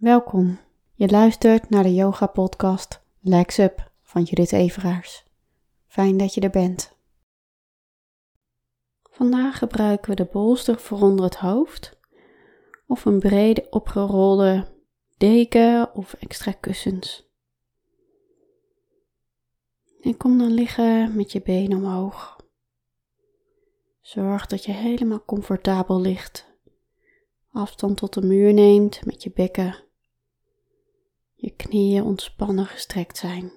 Welkom. Je luistert naar de yoga podcast Legs Up van Judith Everaars. Fijn dat je er bent. Vandaag gebruiken we de bolster voor onder het hoofd of een brede opgerolde deken of extra kussens. En kom dan liggen met je benen omhoog. Zorg dat je helemaal comfortabel ligt. Afstand tot de muur neemt met je bekken. Je knieën ontspannen gestrekt zijn.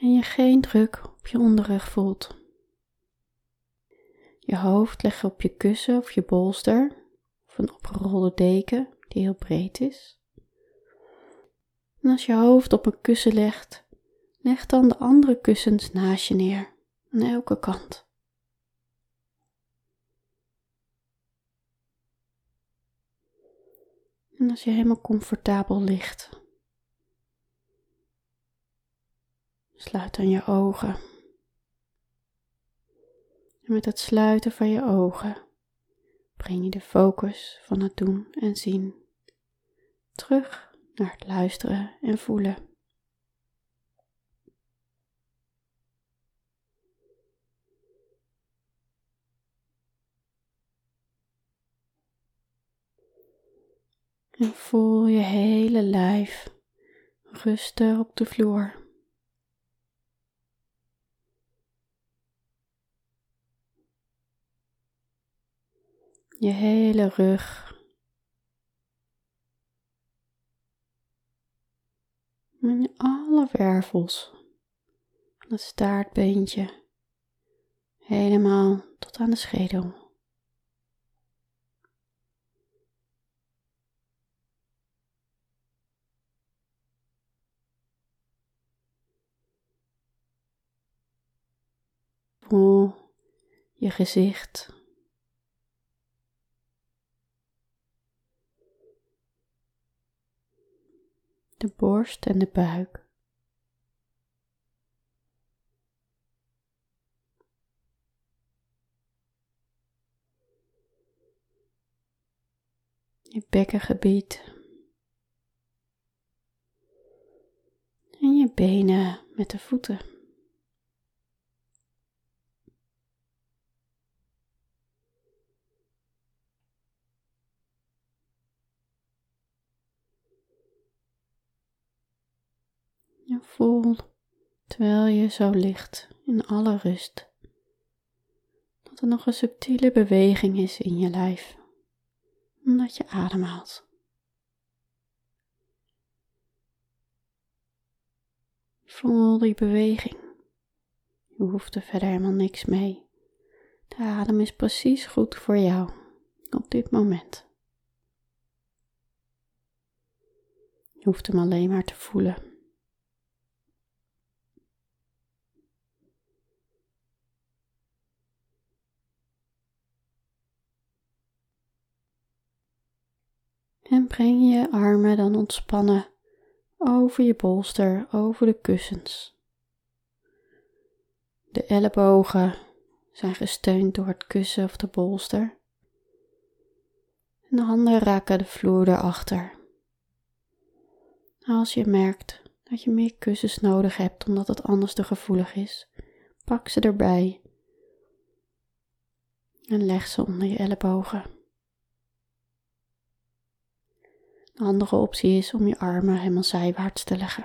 En je geen druk op je onderrug voelt. Je hoofd leg je op je kussen of je bolster of een opgerolde deken die heel breed is. En als je hoofd op een kussen legt, leg dan de andere kussens naast je neer, aan elke kant. En als je helemaal comfortabel ligt, sluit dan je ogen. En met het sluiten van je ogen breng je de focus van het doen en zien terug naar het luisteren en voelen. En voel je lijf rusten op de vloer. Je hele rug. En alle wervels van het staartbeentje helemaal tot aan de schedel. Voel je gezicht. De borst en de buik. Je bekkengebied. En je benen met de voeten. Je voelt, terwijl je zo ligt in alle rust, dat er nog een subtiele beweging is in je lijf, omdat je ademhaalt. Voel die beweging. Je hoeft er verder helemaal niks mee. De adem is precies goed voor jou op dit moment. Je hoeft hem alleen maar te voelen. En breng je armen dan ontspannen over je bolster, over de kussens. De ellebogen zijn gesteund door het kussen of de bolster. En de handen raken de vloer erachter. Als je merkt dat je meer kussens nodig hebt omdat het anders te gevoelig is, pak ze erbij en leg ze onder je ellebogen. Een andere optie is om je armen helemaal zijwaarts te leggen.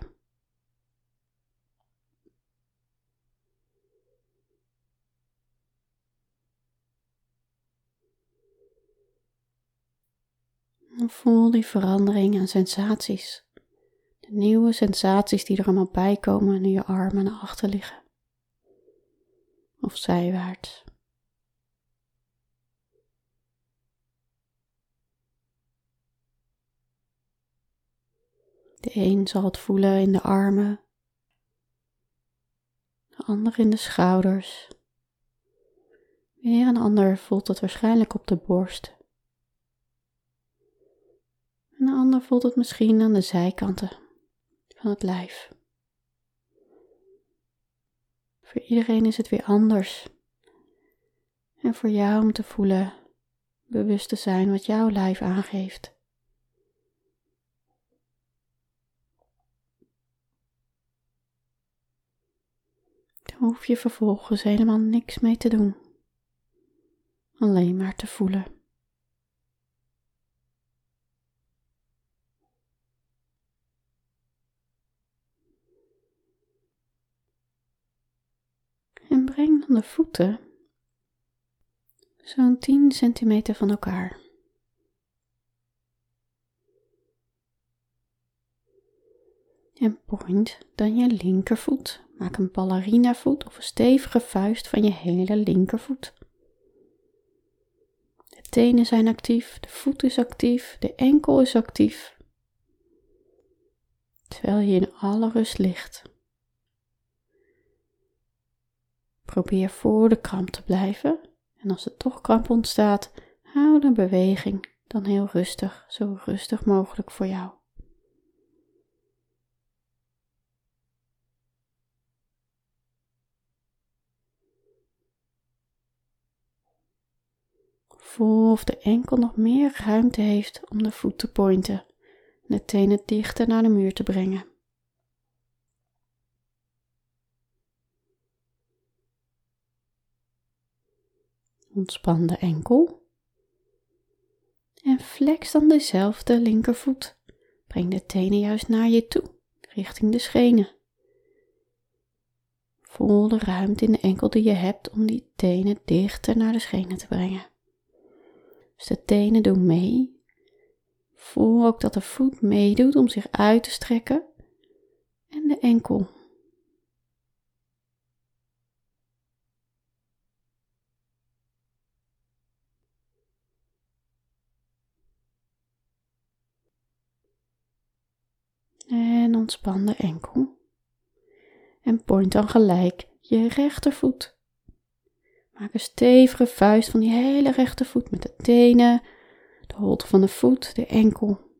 voel die verandering en sensaties. De nieuwe sensaties die er allemaal bij komen nu je armen naar achter liggen. Of zijwaarts. De een zal het voelen in de armen, de ander in de schouders. Weer een ander voelt het waarschijnlijk op de borst. En de ander voelt het misschien aan de zijkanten van het lijf. Voor iedereen is het weer anders. En voor jou om te voelen, bewust te zijn wat jouw lijf aangeeft. Hoef je vervolgens helemaal niks mee te doen. Alleen maar te voelen. En breng dan de voeten zo'n 10 centimeter van elkaar. En point dan je linkervoet. Maak een ballerina voet of een stevige vuist van je hele linkervoet. De tenen zijn actief, de voet is actief, de enkel is actief. Terwijl je in alle rust ligt. Probeer voor de kramp te blijven. En als er toch kramp ontstaat, hou de beweging dan heel rustig, zo rustig mogelijk voor jou. Voel of de enkel nog meer ruimte heeft om de voet te pointen en de tenen dichter naar de muur te brengen. Ontspan de enkel. En flex dan dezelfde linkervoet. Breng de tenen juist naar je toe, richting de schenen. Voel de ruimte in de enkel die je hebt om die tenen dichter naar de schenen te brengen. Dus de tenen doen mee. Voel ook dat de voet meedoet om zich uit te strekken. En de enkel. En ontspan de enkel. En point dan gelijk je rechtervoet. Maak een stevige vuist van die hele rechtervoet met de tenen, de holte van de voet, de enkel.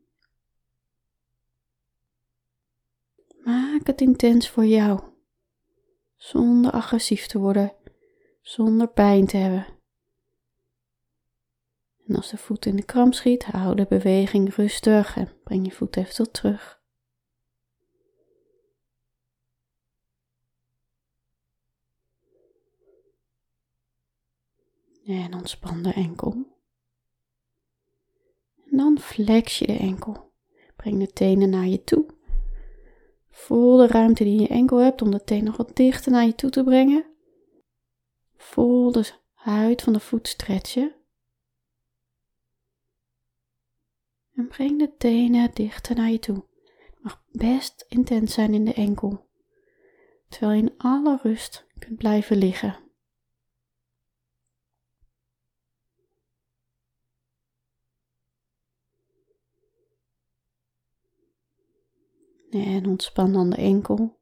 Maak het intens voor jou, zonder agressief te worden, zonder pijn te hebben. En als de voet in de kramp schiet, hou de beweging rustig en breng je voet even tot terug. En ontspan de enkel. En dan flex je de enkel. Breng de tenen naar je toe. Voel de ruimte die je enkel hebt om de teen nog wat dichter naar je toe te brengen. Voel de huid van de voet stretchen. En breng de tenen dichter naar je toe. Het mag best intens zijn in de enkel, terwijl je in alle rust kunt blijven liggen. En ontspan dan de enkel.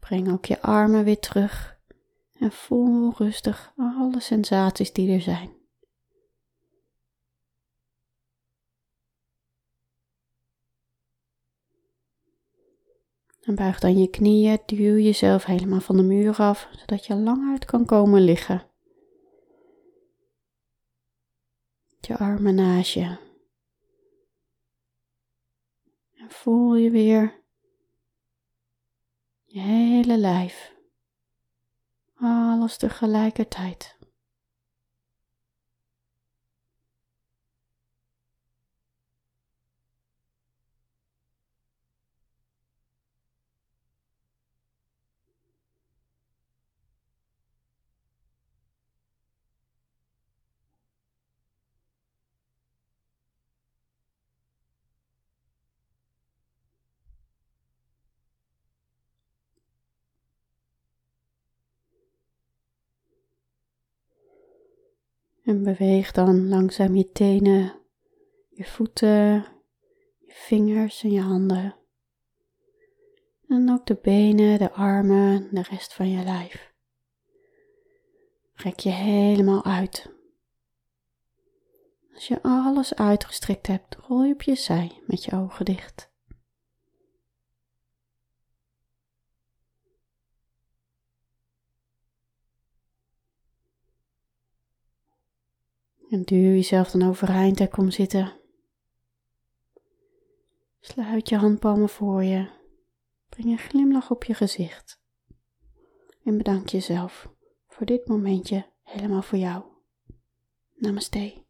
Breng ook je armen weer terug en voel rustig alle sensaties die er zijn. En buig dan je knieën, duw jezelf helemaal van de muur af, zodat je lang uit kan komen liggen. Je armen naast je. Voel je weer je hele lijf. Alles tegelijkertijd. En beweeg dan langzaam je tenen, je voeten, je vingers en je handen. En ook de benen, de armen, de rest van je lijf. Rek je helemaal uit. Als je alles uitgestrekt hebt, rol je op je zij met je ogen dicht. En duw jezelf dan overeind en kom zitten. Sluit je handpalmen voor je. Breng een glimlach op je gezicht. en bedank jezelf voor dit momentje helemaal voor jou. Namaste.